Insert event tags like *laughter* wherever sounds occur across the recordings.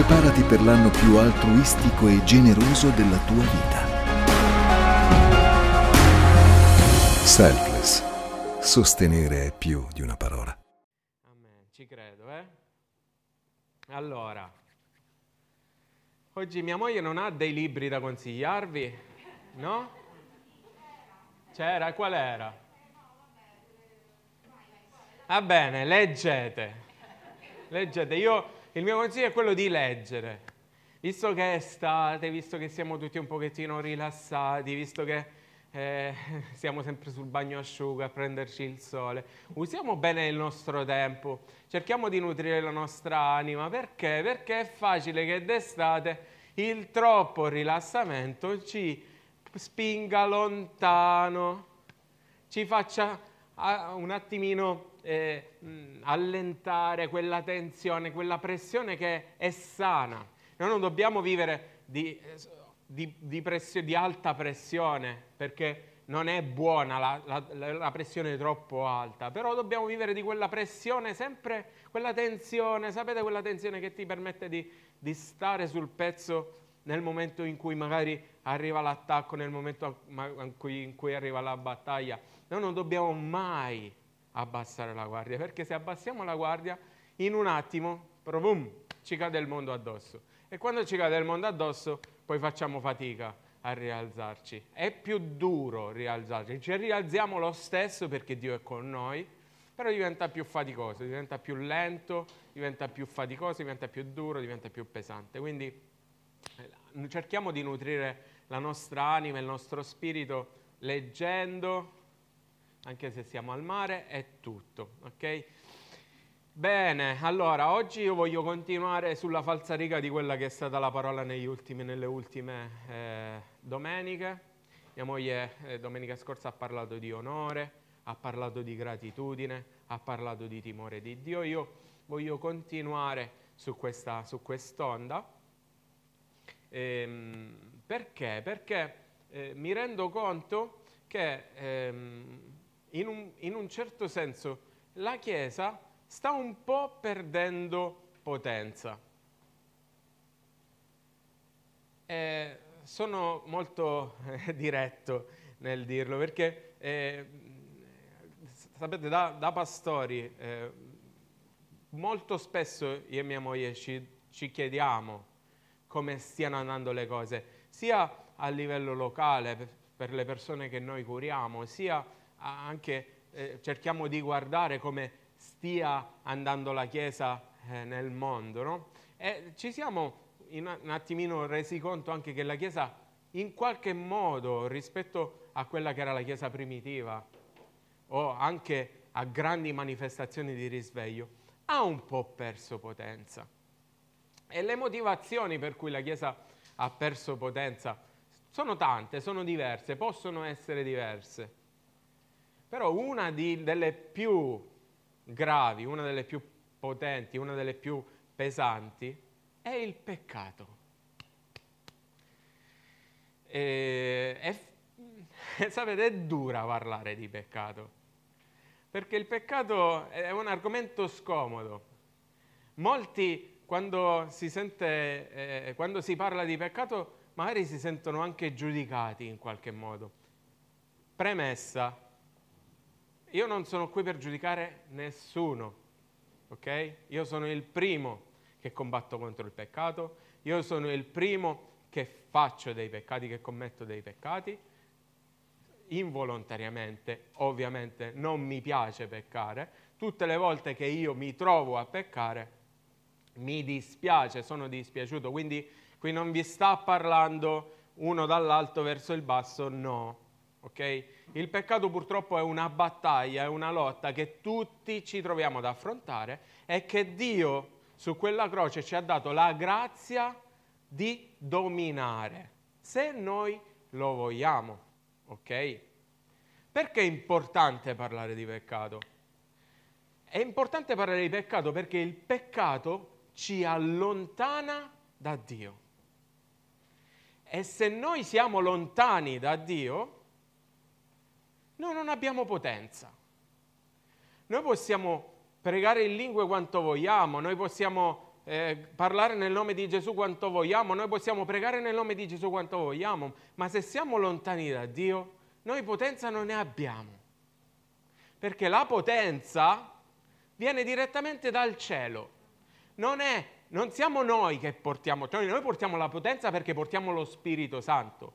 Preparati per l'anno più altruistico e generoso della tua vita. Selfless. Sostenere è più di una parola. Amen, ci credo, eh? Allora, oggi mia moglie non ha dei libri da consigliarvi, no? C'era, qual era? Va bene, leggete. Leggete. Io, il mio consiglio è quello di leggere. Visto che è estate, visto che siamo tutti un pochettino rilassati, visto che eh, *laughs* siamo sempre sul bagno asciugo a prenderci il sole, usiamo bene il nostro tempo, cerchiamo di nutrire la nostra anima. Perché? Perché è facile che d'estate il troppo rilassamento ci spinga lontano, ci faccia ah, un attimino eh, allentare quella tensione, quella pressione che è sana. Noi non dobbiamo vivere di, di, di, pressio, di alta pressione perché non è buona la, la, la, pressione troppo alta, però dobbiamo vivere di quella pressione, sempre quella tensione, sapete quella tensione che ti permette di, di stare sul pezzo nel momento in cui magari arriva l'attacco, nel momento in cui, in cui arriva la battaglia. Noi non dobbiamo mai abbassare la guardia, perché se abbassiamo la guardia, in un attimo, boom, ci cade il mondo addosso. E quando ci cade il mondo addosso, poi facciamo fatica a rialzarci. È più duro rialzarci, ci rialziamo lo stesso perché Dio è con noi, però diventa più faticoso, diventa più lento, diventa più faticoso, diventa più duro, diventa più pesante. Quindi eh, cerchiamo di nutrire la nostra anima, il nostro spirito leggendo, anche se siamo al mare, è tutto, ok? Bene, allora oggi io voglio continuare sulla falsariga di quella che è stata la parola ultimi, nelle ultime eh, domeniche. Mia moglie eh, domenica scorsa ha parlato di onore, ha parlato di gratitudine, ha parlato di timore di Dio. Io voglio continuare su, questa, su quest'onda. Ehm, perché? Perché eh, mi rendo conto che ehm, in, un, in un certo senso la Chiesa sta un po' perdendo potenza. Eh, sono molto eh, diretto nel dirlo perché, eh, sapete, da, da pastori eh, molto spesso io e mia moglie ci, ci chiediamo come stiano andando le cose, sia a livello locale per, per le persone che noi curiamo, sia anche eh, cerchiamo di guardare come stia andando la Chiesa eh, nel mondo. No? E ci siamo in un attimino resi conto anche che la Chiesa in qualche modo rispetto a quella che era la Chiesa primitiva o anche a grandi manifestazioni di risveglio ha un po' perso potenza. E le motivazioni per cui la Chiesa ha perso potenza sono tante, sono diverse, possono essere diverse. Però una di, delle più gravi, una delle più potenti, una delle più pesanti è il peccato. E, è, *laughs* sapete, è dura parlare di peccato, perché il peccato è un argomento scomodo. Molti, quando si, sente, eh, quando si parla di peccato, magari si sentono anche giudicati in qualche modo. Premessa, io non sono qui per giudicare nessuno, ok? Io sono il primo che combatto contro il peccato, io sono il primo che faccio dei peccati, che commetto dei peccati, involontariamente, ovviamente non mi piace peccare, tutte le volte che io mi trovo a peccare mi dispiace, sono dispiaciuto, quindi qui non vi sta parlando uno dall'alto verso il basso, no, ok? Il peccato purtroppo è una battaglia, è una lotta che tutti ci troviamo ad affrontare e che Dio su quella croce ci ha dato la grazia di dominare, se noi lo vogliamo, ok? Perché è importante parlare di peccato? È importante parlare di peccato perché il peccato ci allontana da Dio. E se noi siamo lontani da Dio, noi non abbiamo potenza. Noi possiamo pregare in lingue quanto vogliamo, noi possiamo eh, parlare nel nome di Gesù quanto vogliamo, noi possiamo pregare nel nome di Gesù quanto vogliamo, ma se siamo lontani da Dio, noi potenza non ne abbiamo. Perché la potenza viene direttamente dal cielo. Non, è, non siamo noi che portiamo, cioè noi portiamo la potenza perché portiamo lo Spirito Santo,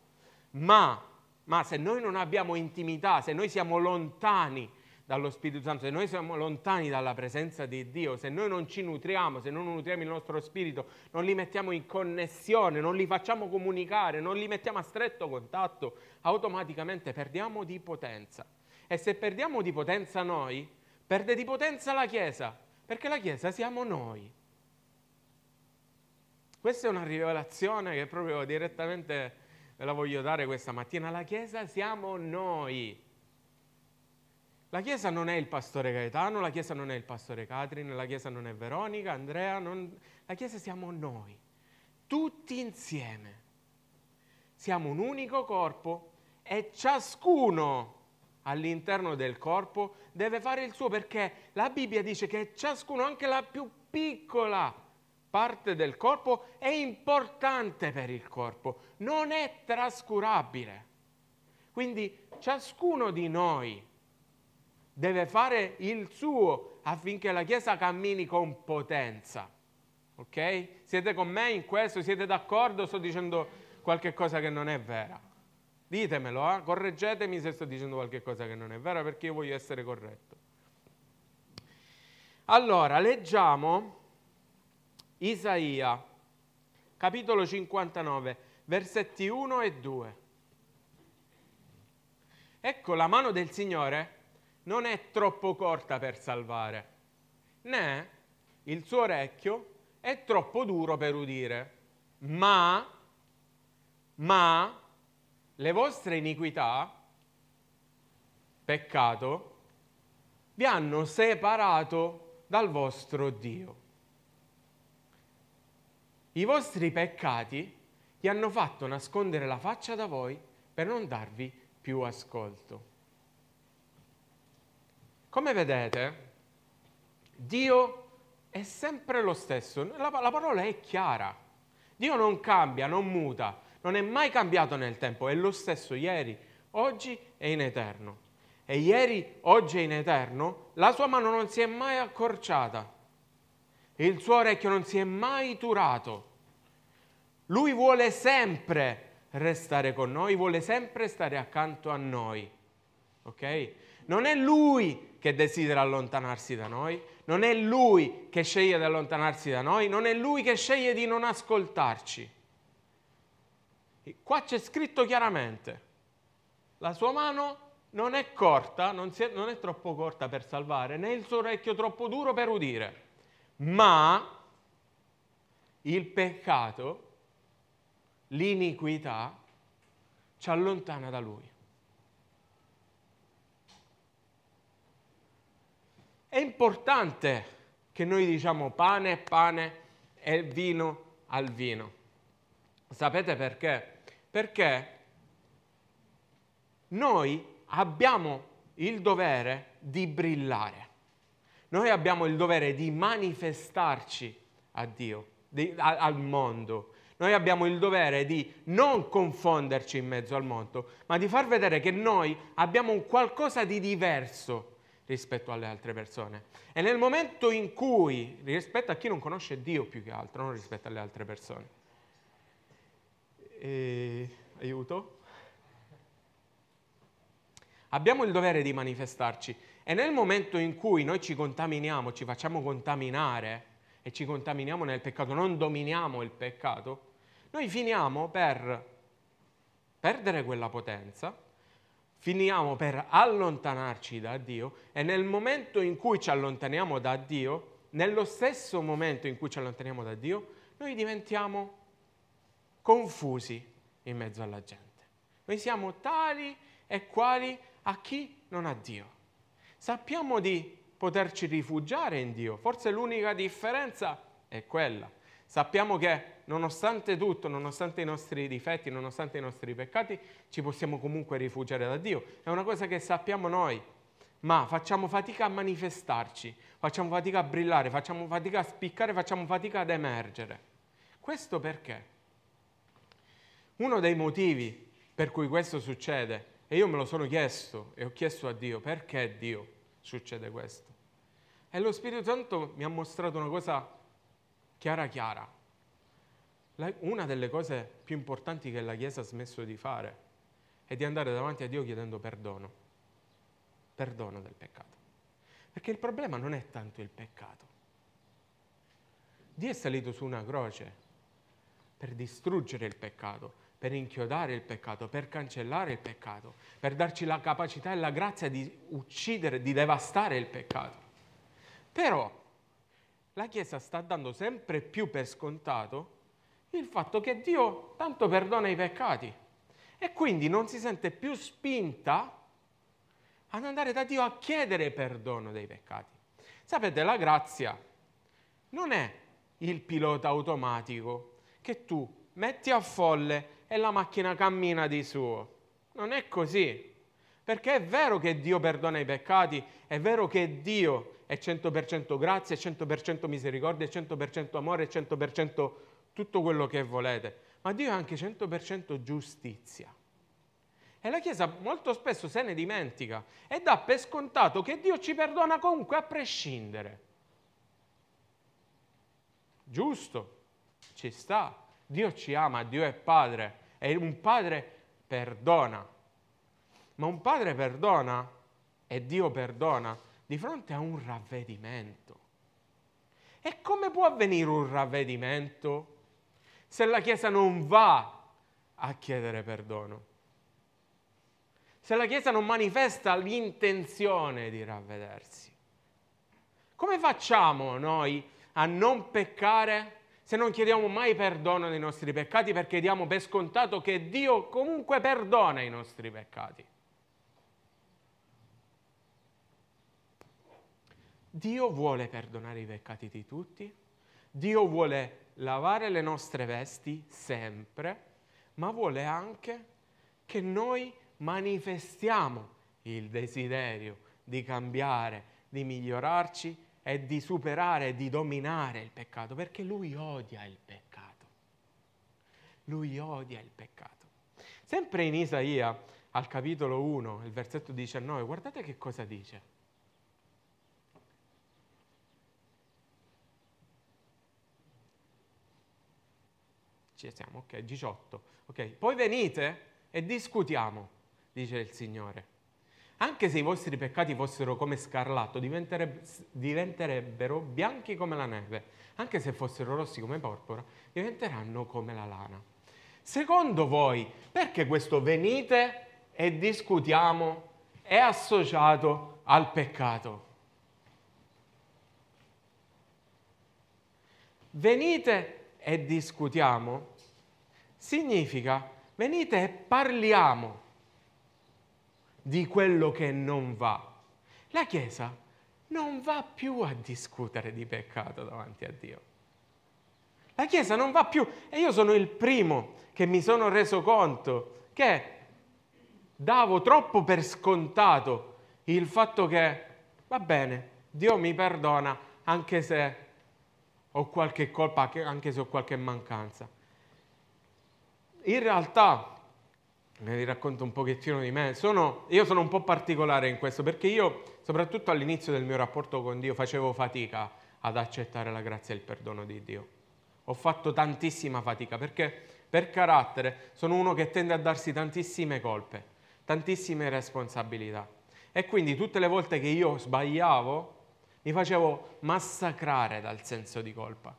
ma, ma se noi non abbiamo intimità, se noi siamo lontani dallo Spirito Santo, se noi siamo lontani dalla presenza di Dio, se noi non ci nutriamo, se non nutriamo il nostro spirito, non li mettiamo in connessione, non li facciamo comunicare, non li mettiamo a stretto contatto, automaticamente perdiamo di potenza. E se perdiamo di potenza noi, perde di potenza la Chiesa, perché la Chiesa siamo noi. Questa è una rivelazione che proprio direttamente ve la voglio dare questa mattina. La Chiesa siamo noi. La Chiesa non è il pastore Gaetano, la Chiesa non è il pastore Catrin, la Chiesa non è Veronica, Andrea, non... la Chiesa siamo noi, tutti insieme. Siamo un unico corpo e ciascuno all'interno del corpo deve fare il suo perché la Bibbia dice che ciascuno, anche la più piccola parte del corpo, è importante per il corpo, non è trascurabile. Quindi ciascuno di noi deve fare il suo affinché la Chiesa cammini con potenza. Ok? Siete con me in questo? Siete d'accordo? Sto dicendo qualche cosa che non è vera. Ditemelo, eh? correggetemi se sto dicendo qualche cosa che non è vera perché io voglio essere corretto. Allora, leggiamo Isaia, capitolo 59, versetti 1 e 2. Ecco la mano del Signore non è troppo corta per salvare, né il suo orecchio è troppo duro per udire, ma, ma le vostre iniquità, peccato, vi hanno separato dal vostro Dio. I vostri peccati vi hanno fatto nascondere la faccia da voi per non darvi più ascolto. Come vedete, Dio è sempre lo stesso, la, la parola è chiara. Dio non cambia, non muta, non è mai cambiato nel tempo, è lo stesso ieri, oggi e in eterno. E ieri, oggi e in eterno, la sua mano non si è mai accorciata, il suo orecchio non si è mai turato. Lui vuole sempre restare con noi, vuole sempre stare accanto a noi. Ok? Non è lui che desidera allontanarsi da noi, non è lui che sceglie di allontanarsi da noi, non è lui che sceglie di non ascoltarci. Qua c'è scritto chiaramente, la sua mano non è corta, non, è, non è troppo corta per salvare, né il suo orecchio troppo duro per udire, ma il peccato, l'iniquità ci allontana da lui. È importante che noi diciamo pane è pane e vino al vino. Sapete perché? Perché noi abbiamo il dovere di brillare. Noi abbiamo il dovere di manifestarci a Dio, di, a, al mondo. Noi abbiamo il dovere di non confonderci in mezzo al mondo, ma di far vedere che noi abbiamo un qualcosa di diverso rispetto alle altre persone. E nel momento in cui, rispetto a chi non conosce Dio più che altro, non rispetto alle altre persone, e... aiuto? Abbiamo il dovere di manifestarci e nel momento in cui noi ci contaminiamo, ci facciamo contaminare e ci contaminiamo nel peccato, non dominiamo il peccato, noi finiamo per perdere quella potenza finiamo per allontanarci da Dio e nel momento in cui ci allontaniamo da Dio, nello stesso momento in cui ci allontaniamo da Dio, noi diventiamo confusi in mezzo alla gente. Noi siamo tali e quali a chi non ha Dio. Sappiamo di poterci rifugiare in Dio, forse l'unica differenza è quella. Sappiamo che nonostante tutto, nonostante i nostri difetti, nonostante i nostri peccati, ci possiamo comunque rifugiare da Dio. È una cosa che sappiamo noi, ma facciamo fatica a manifestarci, facciamo fatica a brillare, facciamo fatica a spiccare, facciamo fatica ad emergere. Questo perché? Uno dei motivi per cui questo succede, e io me lo sono chiesto e ho chiesto a Dio, perché Dio succede questo? E lo Spirito Santo mi ha mostrato una cosa chiara chiara. Una delle cose più importanti che la Chiesa ha smesso di fare è di andare davanti a Dio chiedendo perdono, perdono del peccato. Perché il problema non è tanto il peccato. Dio è salito su una croce per distruggere il peccato, per inchiodare il peccato, per cancellare il peccato, per darci la capacità e la grazia di uccidere, di devastare il peccato. Però la Chiesa sta dando sempre più per scontato il fatto che Dio tanto perdona i peccati e quindi non si sente più spinta ad andare da Dio a chiedere perdono dei peccati. Sapete, la grazia non è il pilota automatico che tu metti a folle e la macchina cammina di suo. Non è così. Perché è vero che Dio perdona i peccati, è vero che Dio è 100% grazia, è 100% misericordia, è 100% amore, è 100% tutto quello che volete, ma Dio è anche 100% giustizia. E la Chiesa molto spesso se ne dimentica e dà per scontato che Dio ci perdona comunque a prescindere. Giusto, ci sta. Dio ci ama, Dio è padre e un padre perdona. Ma un padre perdona e Dio perdona di fronte a un ravvedimento. E come può avvenire un ravvedimento se la Chiesa non va a chiedere perdono? se la Chiesa non manifesta l'intenzione di ravvedersi? Come facciamo noi a non peccare se non chiediamo mai perdono dei nostri peccati perché diamo per scontato che Dio comunque perdona i nostri peccati? Dio vuole perdonare i peccati di tutti, Dio vuole lavare le nostre vesti sempre, ma vuole anche che noi manifestiamo il desiderio di cambiare, di migliorarci e di superare, di dominare il peccato, perché lui odia il peccato. Lui odia il peccato. Sempre in Isaia, al capitolo 1, il versetto 19, guardate che cosa dice. Ci siamo, ok, 18. Ok, poi venite e discutiamo dice il Signore. Anche se i vostri peccati fossero come scarlatto, diventerebbero bianchi come la neve. Anche se fossero rossi come porpora, diventeranno come la lana. Secondo voi, perché questo venite e discutiamo è associato al peccato? Venite e discutiamo significa venite e parliamo di quello che non va. La Chiesa non va più a discutere di peccato davanti a Dio. La Chiesa non va più, e io sono il primo che mi sono reso conto che davo troppo per scontato il fatto che, va bene, Dio mi perdona anche se ho qualche colpa, anche se ho qualche mancanza. In realtà vi racconto un pochettino di me. Sono, io sono un po' particolare in questo perché io, soprattutto all'inizio del mio rapporto con Dio, facevo fatica ad accettare la grazia e il perdono di Dio. Ho fatto tantissima fatica perché per carattere sono uno che tende a darsi tantissime colpe, tantissime responsabilità. E quindi tutte le volte che io sbagliavo mi facevo massacrare dal senso di colpa.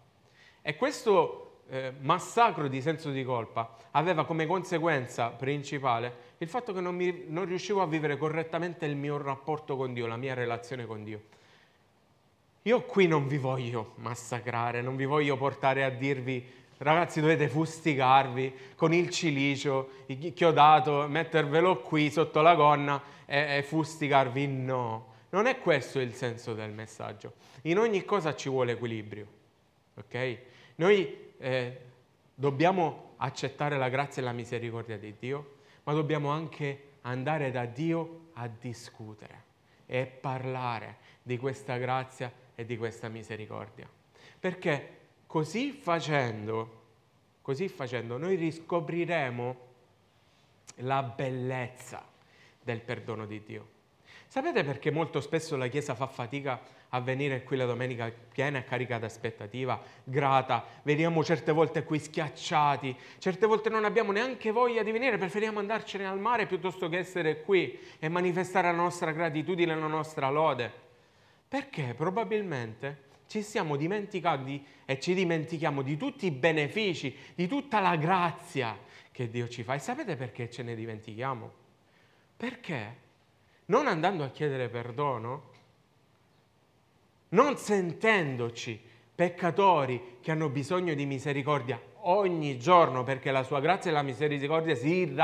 E questo eh, massacro di senso di colpa aveva come conseguenza principale il fatto che non, mi, non riuscivo a vivere correttamente il mio rapporto con Dio, la mia relazione con Dio. Io qui non vi voglio massacrare, non vi voglio portare a dirvi ragazzi dovete fustigarvi con il cilicio chiodato, mettervelo qui sotto la gonna e, e fustigarvi. No, non è questo il senso del messaggio. In ogni cosa ci vuole equilibrio, ok? Noi eh, dobbiamo accettare la grazia e la misericordia di Dio, ma dobbiamo anche andare da Dio a discutere. e parlare di questa grazia e di questa misericordia. Perché così facendo, così facendo noi riscopriremo la bellezza del perdono di Dio. Sapete perché molto spesso la Chiesa fa fatica a venire qui la domenica piena e carica d'aspettativa, grata, veniamo certe volte qui schiacciati, certe volte non abbiamo neanche voglia di venire, preferiamo andarcene al mare piuttosto che essere qui e manifestare la nostra gratitudine e la nostra lode. Perché probabilmente ci siamo dimenticati e ci dimentichiamo di tutti i benefici, di tutta la grazia che Dio ci fa. E sapete perché ce ne dimentichiamo? Perché non andando a chiedere perdono, non sentendoci peccatori che hanno bisogno di misericordia ogni giorno, perché la sua grazia e la misericordia si,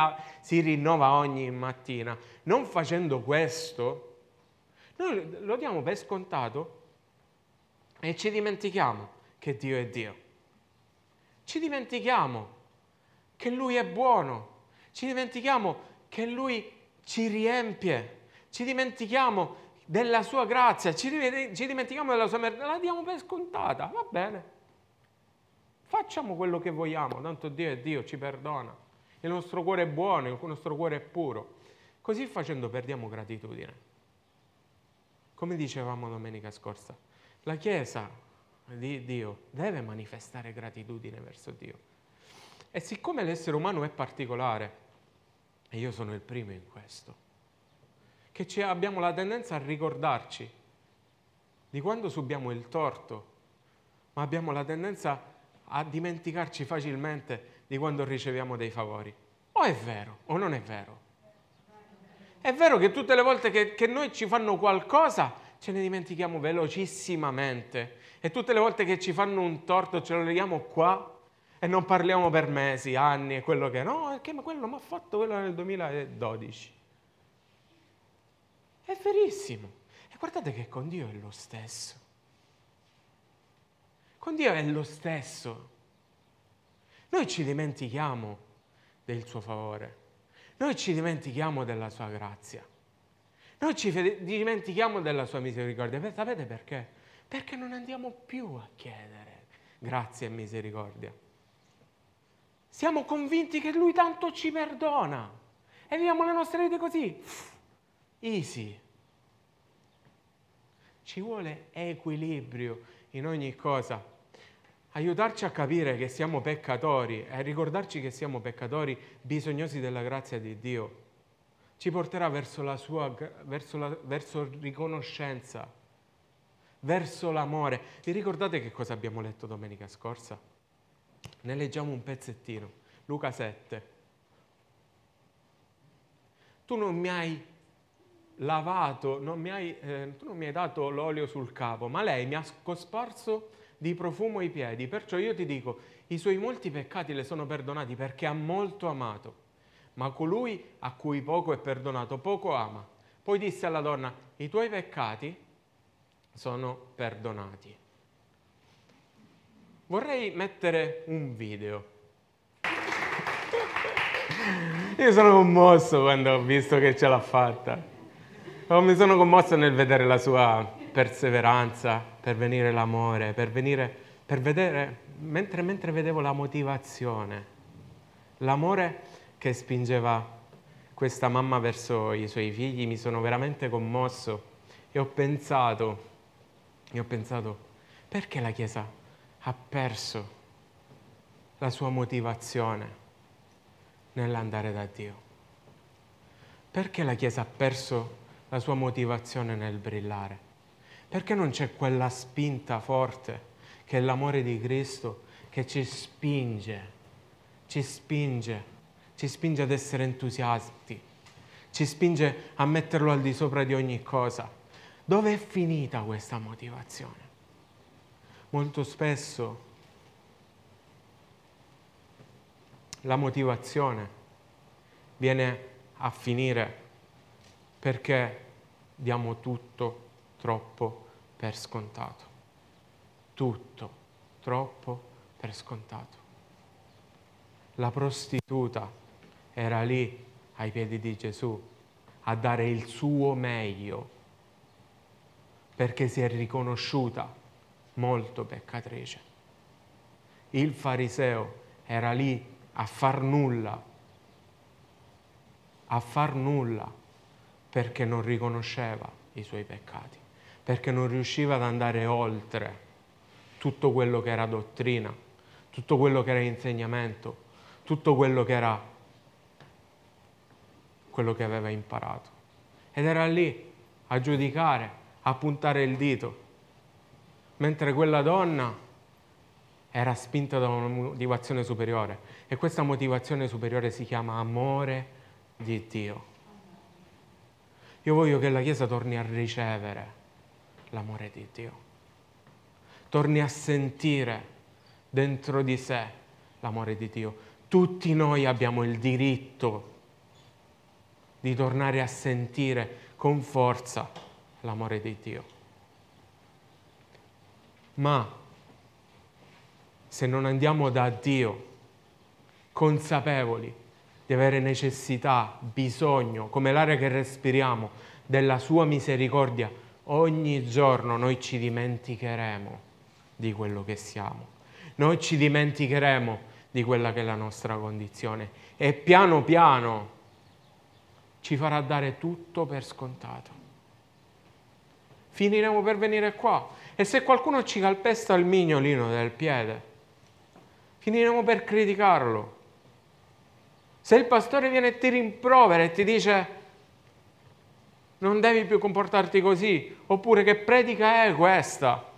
si rinnova ogni mattina, non facendo questo, noi lo diamo per scontato e ci dimentichiamo che Dio è Dio. Ci dimentichiamo che Lui è buono. Ci dimentichiamo che Lui ci riempie. Ci dimentichiamo della sua grazia, ci, dimentichiamo della sua merda, la diamo per scontata, va bene. Facciamo quello che vogliamo, tanto Dio è Dio, ci perdona. Il nostro cuore è buono, il nostro cuore è puro. Così facendo perdiamo gratitudine. Come dicevamo domenica scorsa, la Chiesa di Dio deve manifestare gratitudine verso Dio. E siccome l'essere umano è particolare, e io sono il primo in questo, che abbiamo la tendenza a ricordarci di quando subiamo il torto, ma abbiamo la tendenza a dimenticarci facilmente di quando riceviamo dei favori. O è vero o non è vero? È vero che tutte le volte che, che noi ci fanno qualcosa ce ne dimentichiamo velocissimamente e tutte le volte che ci fanno un torto ce lo leghiamo qua e non parliamo per mesi, anni e quello che no, perché quello mi ha fatto quello nel 2012. È verissimo. E guardate che con Dio è lo stesso. Con Dio è lo stesso. Noi ci dimentichiamo del suo favore. Noi ci dimentichiamo della sua grazia. Noi ci dimentichiamo della sua misericordia. Sapete perché? Perché non andiamo più a chiedere grazia e misericordia. Siamo convinti che Lui tanto ci perdona e viviamo le nostre vite così, easy. Ci vuole equilibrio in ogni cosa. Aiutarci a capire che siamo peccatori e ricordarci che siamo peccatori bisognosi della grazia di Dio ci porterà verso la sua verso, la, verso riconoscenza, verso l'amore. Vi ricordate che cosa abbiamo letto domenica scorsa? Ne leggiamo un pezzettino. Luca 7. Tu non mi hai lavato, non hai, eh, tu non mi hai dato l'olio sul capo, ma lei mi ha cosparso di profumo i piedi. Perciò io ti dico, i suoi molti peccati le sono perdonati perché ha molto amato. Ma colui a cui poco è perdonato, poco ama. Poi disse alla donna, i tuoi peccati sono perdonati. Vorrei mettere un video. Io sono commosso quando ho visto che ce l'ha fatta. Oh, mi sono commosso nel vedere la sua perseveranza, per venire l'amore, per venire, per vedere, mentre, mentre vedevo la motivazione, l'amore che spingeva questa mamma verso i suoi figli, mi sono veramente commosso e ho pensato, e ho pensato, perché la Chiesa ha perso la sua motivazione nell'andare da Dio? Perché la Chiesa ha perso la sua motivazione nel brillare? Perché non c'è quella spinta forte che è l'amore di Cristo che ci spinge, ci spinge, ci spinge ad essere entusiasti, ci spinge a metterlo al di sopra di ogni cosa? Dove è finita questa motivazione? Molto spesso la motivazione viene a finire perché diamo tutto troppo per scontato. Tutto troppo per scontato. La prostituta era lì ai piedi di Gesù a dare il suo meglio perché si è riconosciuta molto peccatrice. Il fariseo era lì a far nulla, a far nulla perché non riconosceva i suoi peccati, perché non riusciva ad andare oltre tutto quello che era dottrina, tutto quello che era insegnamento, tutto quello che era quello che aveva imparato. Ed era lì a giudicare, a puntare il dito, mentre quella donna era spinta da una motivazione superiore e questa motivazione superiore si chiama amore di Dio. Io voglio che la Chiesa torni a ricevere l'amore di Dio, torni a sentire dentro di sé l'amore di Dio. Tutti noi abbiamo il diritto di tornare a sentire con forza l'amore di Dio. Ma se non andiamo da Dio consapevoli di avere necessità, bisogno, come l'aria che respiriamo, della sua misericordia, ogni giorno noi ci dimenticheremo di quello che siamo. Noi ci dimenticheremo di quella che è la nostra condizione e piano piano ci farà dare tutto per scontato. Finiremo per venire qua e se qualcuno ci calpesta il mignolino del piede, finiremo per criticarlo se il pastore viene e ti rimprovera e ti dice non devi più comportarti così, oppure che predica è questa,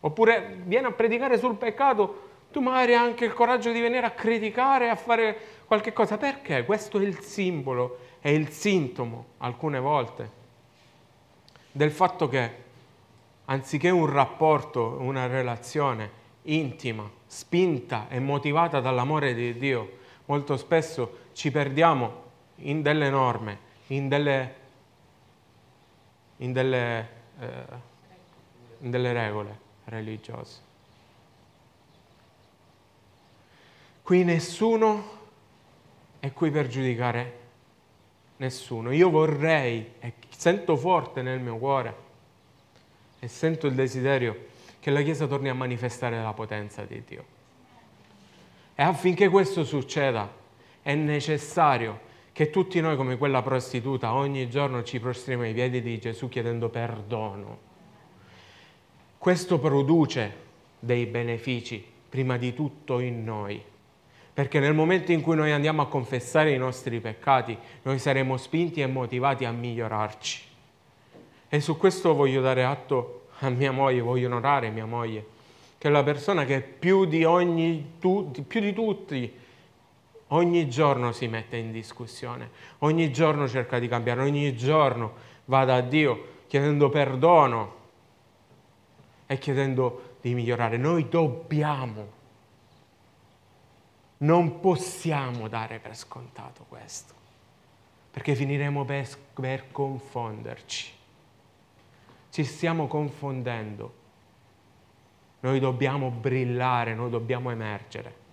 oppure viene a predicare sul peccato, tu magari hai anche il coraggio di venire a criticare, a fare qualche cosa. Perché? Questo è il simbolo, è il sintomo, alcune volte, del fatto che anziché un rapporto, una relazione intima, spinta e motivata dall'amore di Dio, molto spesso ci perdiamo in delle norme, in delle, in delle, eh, in delle regole religiose. Qui nessuno è qui per giudicare nessuno. Io vorrei, e sento forte nel mio cuore, e sento il desiderio che la Chiesa torni a manifestare la potenza di Dio. E affinché questo succeda è necessario che tutti noi come quella prostituta ogni giorno ci prostriamo ai piedi di Gesù chiedendo perdono. Questo produce dei benefici, prima di tutto in noi, perché nel momento in cui noi andiamo a confessare i nostri peccati, noi saremo spinti e motivati a migliorarci. E su questo voglio dare atto a mia moglie, voglio onorare mia moglie che è la persona che più di, ogni, tu, più di tutti ogni giorno si mette in discussione, ogni giorno cerca di cambiare, ogni giorno va da Dio chiedendo perdono e chiedendo di migliorare. Noi dobbiamo, non possiamo dare per scontato questo, perché finiremo per, per confonderci. Ci stiamo confondendo noi dobbiamo brillare, noi dobbiamo emergere.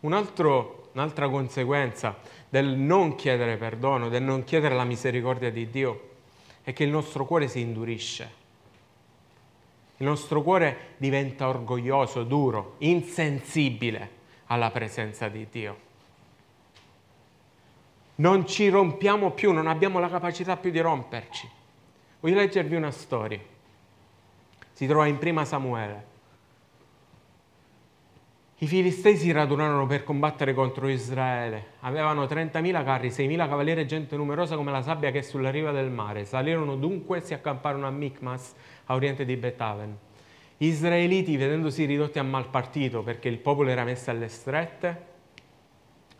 Un altro, un'altra conseguenza del non chiedere perdono, del non chiedere la misericordia di Dio, è che il nostro cuore si indurisce. Il nostro cuore diventa orgoglioso, duro, insensibile alla presenza di Dio. Non ci rompiamo più, non abbiamo la capacità più di romperci. Voglio leggervi una storia si trova in prima Samuele. I filistei si radunarono per combattere contro Israele. Avevano 30.000 carri, 6.000 cavalieri e gente numerosa come la sabbia che è sulla riva del mare. Salirono dunque e si accamparono a Micmas, a oriente di Betaven. Gli israeliti, vedendosi ridotti a mal partito perché il popolo era messo alle strette,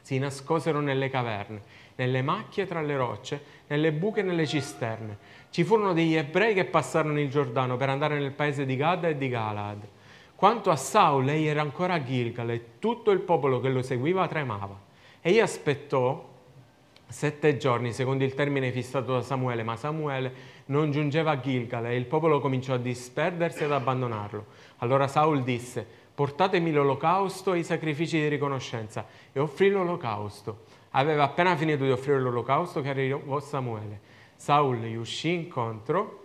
si nascosero nelle caverne, nelle macchie tra le rocce, nelle buche nelle cisterne ci furono degli ebrei che passarono il Giordano per andare nel paese di Gad e di Galad. Quanto a Saul, egli era ancora a Gilgal e tutto il popolo che lo seguiva tremava. Egli aspettò sette giorni, secondo il termine fissato da Samuele, ma Samuele non giungeva a Gilgal e il popolo cominciò a disperdersi e ad abbandonarlo. Allora Saul disse, portatemi l'olocausto e i sacrifici di riconoscenza e offrì l'olocausto. Aveva appena finito di offrire l'olocausto che arrivò Samuele. Saul gli uscì incontro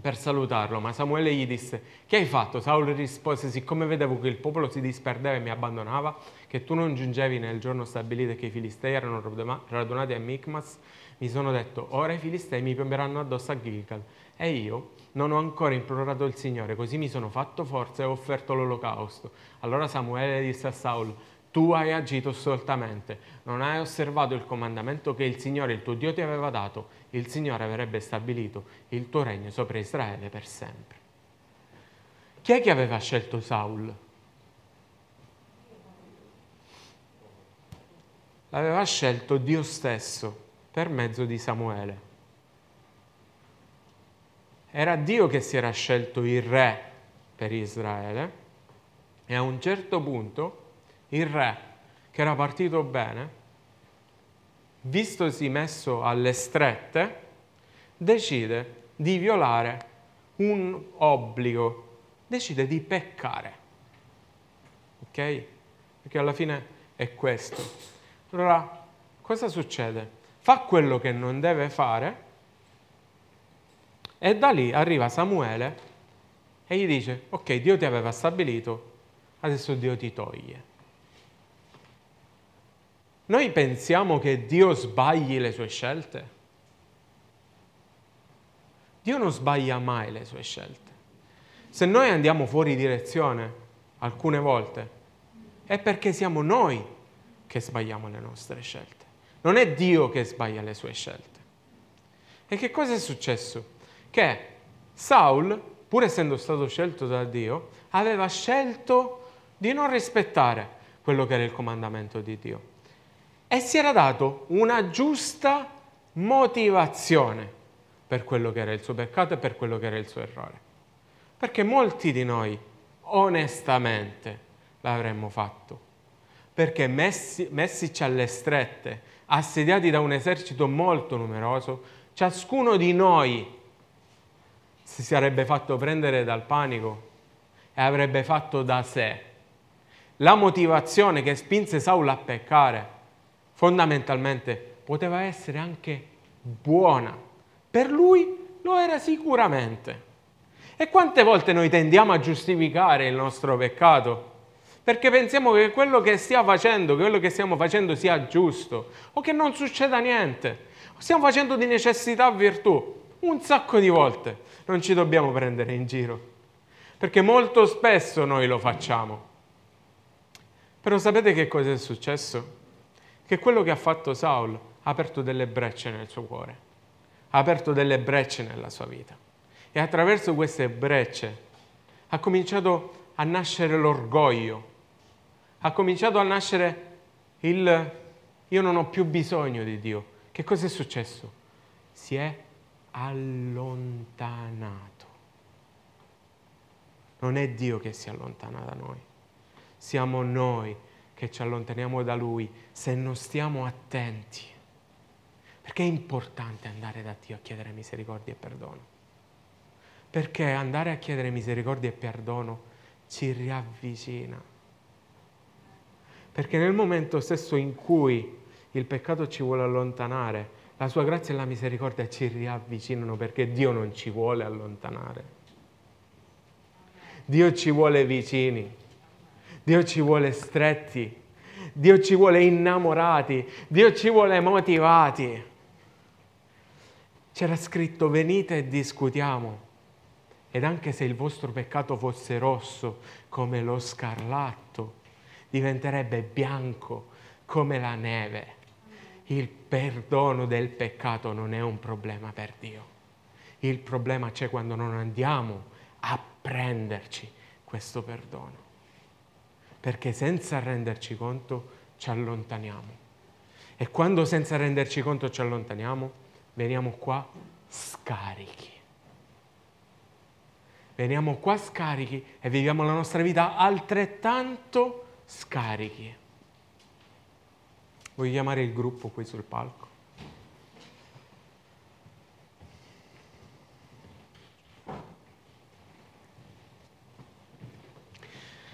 per salutarlo, ma Samuele gli disse, che hai fatto? Saul rispose, siccome vedevo che il popolo si disperdeva e mi abbandonava, che tu non giungevi nel giorno stabilito e che i filistei erano radunati a Micmas, mi sono detto, ora i filistei mi piomberanno addosso a Gilgal. E io non ho ancora implorato il Signore, così mi sono fatto forza e ho offerto l'olocausto. Allora Samuele disse a Saul, tu hai agito stoltamente, non hai osservato il comandamento che il Signore, il tuo Dio, ti aveva dato, il Signore avrebbe stabilito il tuo regno sopra Israele per sempre. Chi è che aveva scelto Saul? L'aveva scelto Dio stesso per mezzo di Samuele. Era Dio che si era scelto il re per Israele e a un certo punto il re, che era partito bene, vistosi messo alle strette, decide di violare un obbligo, decide di peccare. Ok? Perché alla fine è questo. Allora, cosa succede? Fa quello che non deve fare e da lì arriva Samuele e gli dice, ok, Dio ti aveva stabilito, adesso Dio ti toglie. Noi pensiamo che Dio sbagli le sue scelte. Dio non sbaglia mai le sue scelte. Se noi andiamo fuori direzione alcune volte, è perché siamo noi che sbagliamo le nostre scelte. Non è Dio che sbaglia le sue scelte. E che cosa è successo? Che Saul, pur essendo stato scelto da Dio, aveva scelto di non rispettare quello che era il comandamento di Dio e si era dato una giusta motivazione per quello che era il suo peccato e per quello che era il suo errore. Perché molti di noi, onestamente, l'avremmo fatto. Perché messi, messici alle strette, assediati da un esercito molto numeroso, ciascuno di noi si sarebbe fatto prendere dal panico e avrebbe fatto da sé. La motivazione che spinse Saul a peccare fondamentalmente poteva essere anche buona. Per lui lo era sicuramente. E quante volte noi tendiamo a giustificare il nostro peccato? Perché pensiamo che quello che stia facendo, quello che stiamo facendo sia giusto o che non succeda niente. Stiamo facendo di necessità virtù un sacco di volte. Non ci dobbiamo prendere in giro. Perché molto spesso noi lo facciamo. Però sapete che cosa è successo? che quello che ha fatto Saul ha aperto delle brecce nel suo cuore, ha aperto delle brecce nella sua vita. E attraverso queste brecce ha cominciato a nascere l'orgoglio, ha cominciato a nascere il io non ho più bisogno di Dio. Che cosa è successo? Si è allontanato. Non è Dio che si allontana da noi, siamo noi che ci allontaniamo da Lui se non stiamo attenti. Perché è importante andare da Dio a chiedere misericordia e perdono. Perché andare a chiedere misericordia e perdono ci riavvicina. Perché nel momento stesso in cui il peccato ci vuole allontanare, la sua grazia e la misericordia ci riavvicinano perché Dio non ci vuole allontanare. Dio ci vuole vicini. Dio ci vuole stretti, Dio ci vuole innamorati, Dio ci vuole motivati. C'era scritto venite e discutiamo. Ed anche se il vostro peccato fosse rosso come lo scarlatto, diventerebbe bianco come la neve. Il perdono del peccato non è un problema per Dio. Il problema c'è quando non andiamo a prenderci questo perdono perché senza renderci conto ci allontaniamo. E quando senza renderci conto ci allontaniamo, veniamo qua scarichi. Veniamo qua scarichi e viviamo la nostra vita altrettanto scarichi. Voglio chiamare il gruppo qui sul palco.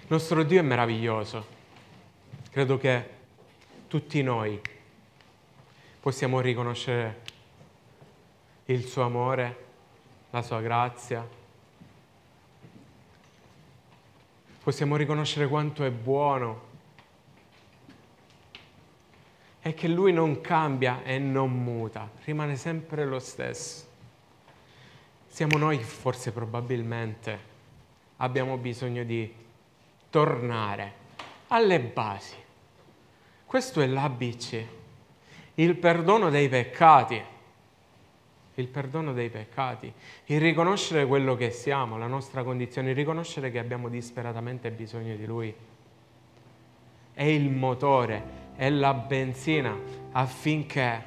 Il nostro Dio è meraviglioso. Credo che tutti noi possiamo riconoscere il suo amore la sua grazia. Possiamo riconoscere quanto è buono e che lui non cambia e non muta, rimane sempre lo stesso. Siamo noi forse probabilmente abbiamo bisogno di tornare alle basi. Questo è l'ABC, il perdono dei peccati, il perdono dei peccati, il riconoscere quello che siamo, la nostra condizione, il riconoscere che abbiamo disperatamente bisogno di Lui. È il motore, è la benzina affinché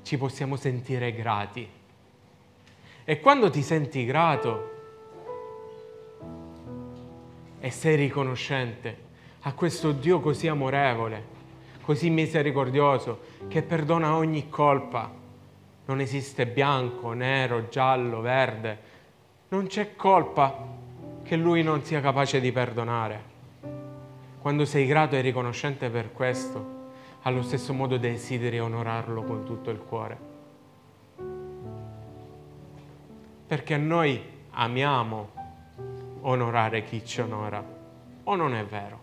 ci possiamo sentire grati. E quando ti senti grato e sei riconoscente a questo Dio così amorevole, così misericordioso, che perdona ogni colpa, non esiste bianco, nero, giallo, verde, non c'è colpa che Lui non sia capace di perdonare. Quando sei grato e riconoscente per questo, allo stesso modo desideri onorarlo con tutto il cuore. Perché noi amiamo onorare chi ci onora, o non è vero?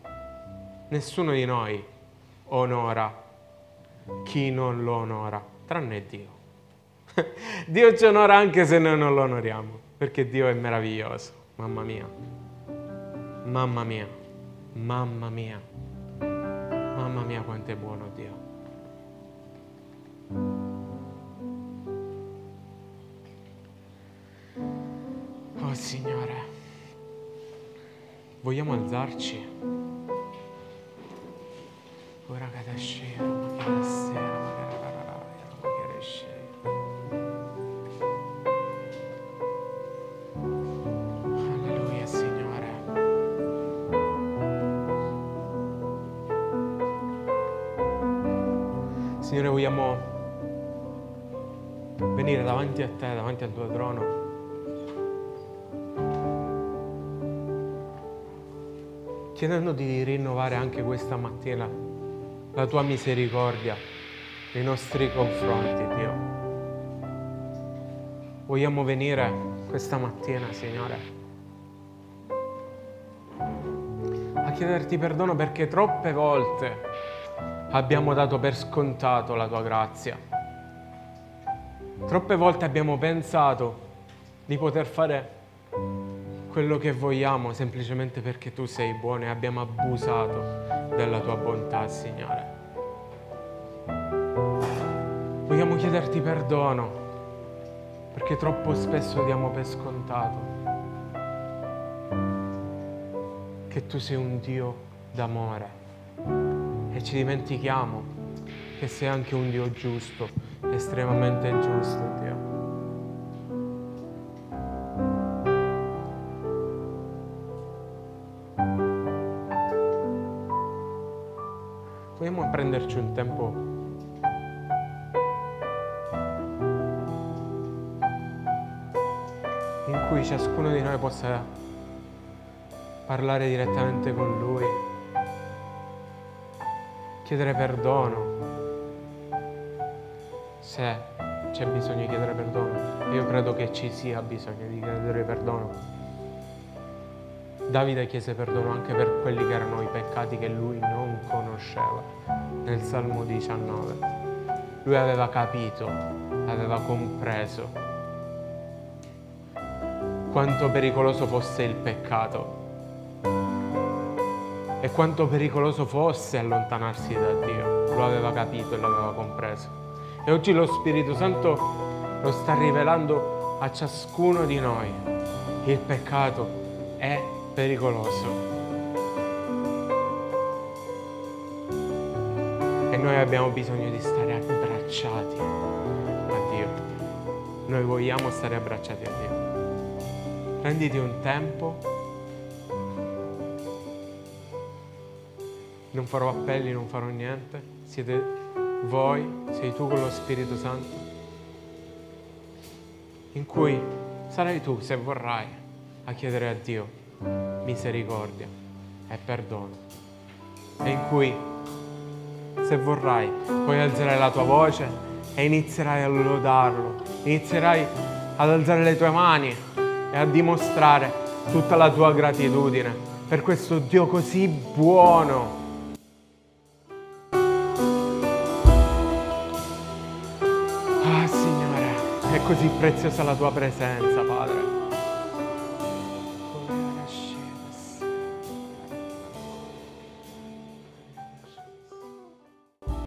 Nessuno di noi onora chi non lo onora, tranne Dio. *laughs* Dio ci onora anche se noi non lo onoriamo, perché Dio è meraviglioso, mamma mia, mamma mia. Mamma mia, mamma mia quanto è buono Dio. Oh Signore, vogliamo alzarci? Ora che sera, ma che rarara, Signore, vogliamo venire davanti a te, davanti al tuo trono. Chiedendoti di rinnovare anche questa mattina la tua misericordia nei nostri confronti, Dio. Vogliamo venire questa mattina, Signore, a chiederti perdono perché troppe volte abbiamo dato per scontato la tua grazia. Troppe volte abbiamo pensato di poter fare quello che vogliamo semplicemente perché tu sei buono e abbiamo abusato della tua bontà, Signore. Vogliamo chiederti perdono perché troppo spesso diamo per scontato che tu sei un Dio d'amore ci dimentichiamo che sei anche un Dio giusto, estremamente giusto, Dio. Vogliamo prenderci un tempo in cui ciascuno di noi possa parlare direttamente con Lui, chiedere perdono, se c'è bisogno di chiedere perdono. Io credo che ci sia bisogno di chiedere perdono. Davide chiese perdono anche per quelli che erano i peccati che lui non conosceva nel Salmo 19. Lui aveva capito, aveva compreso quanto pericoloso fosse il peccato e quanto pericoloso fosse allontanarsi da Dio. Lo aveva capito e lo aveva compreso. E oggi lo Spirito Santo lo sta rivelando a ciascuno di noi. Il peccato è pericoloso. E noi abbiamo bisogno di stare abbracciati a Dio. Noi vogliamo stare abbracciati a Dio. Prenditi un tempo. Non farò appelli, non farò niente. Siete voi, sei tu con lo Spirito Santo, in cui sarai tu, se vorrai, a chiedere a Dio misericordia e perdono. E in cui, se vorrai, puoi alzare la tua voce e inizierai a lodarlo, inizierai ad alzare le tue mani e a dimostrare tutta la tua gratitudine per questo Dio così buono. Così preziosa la tua presenza, Padre.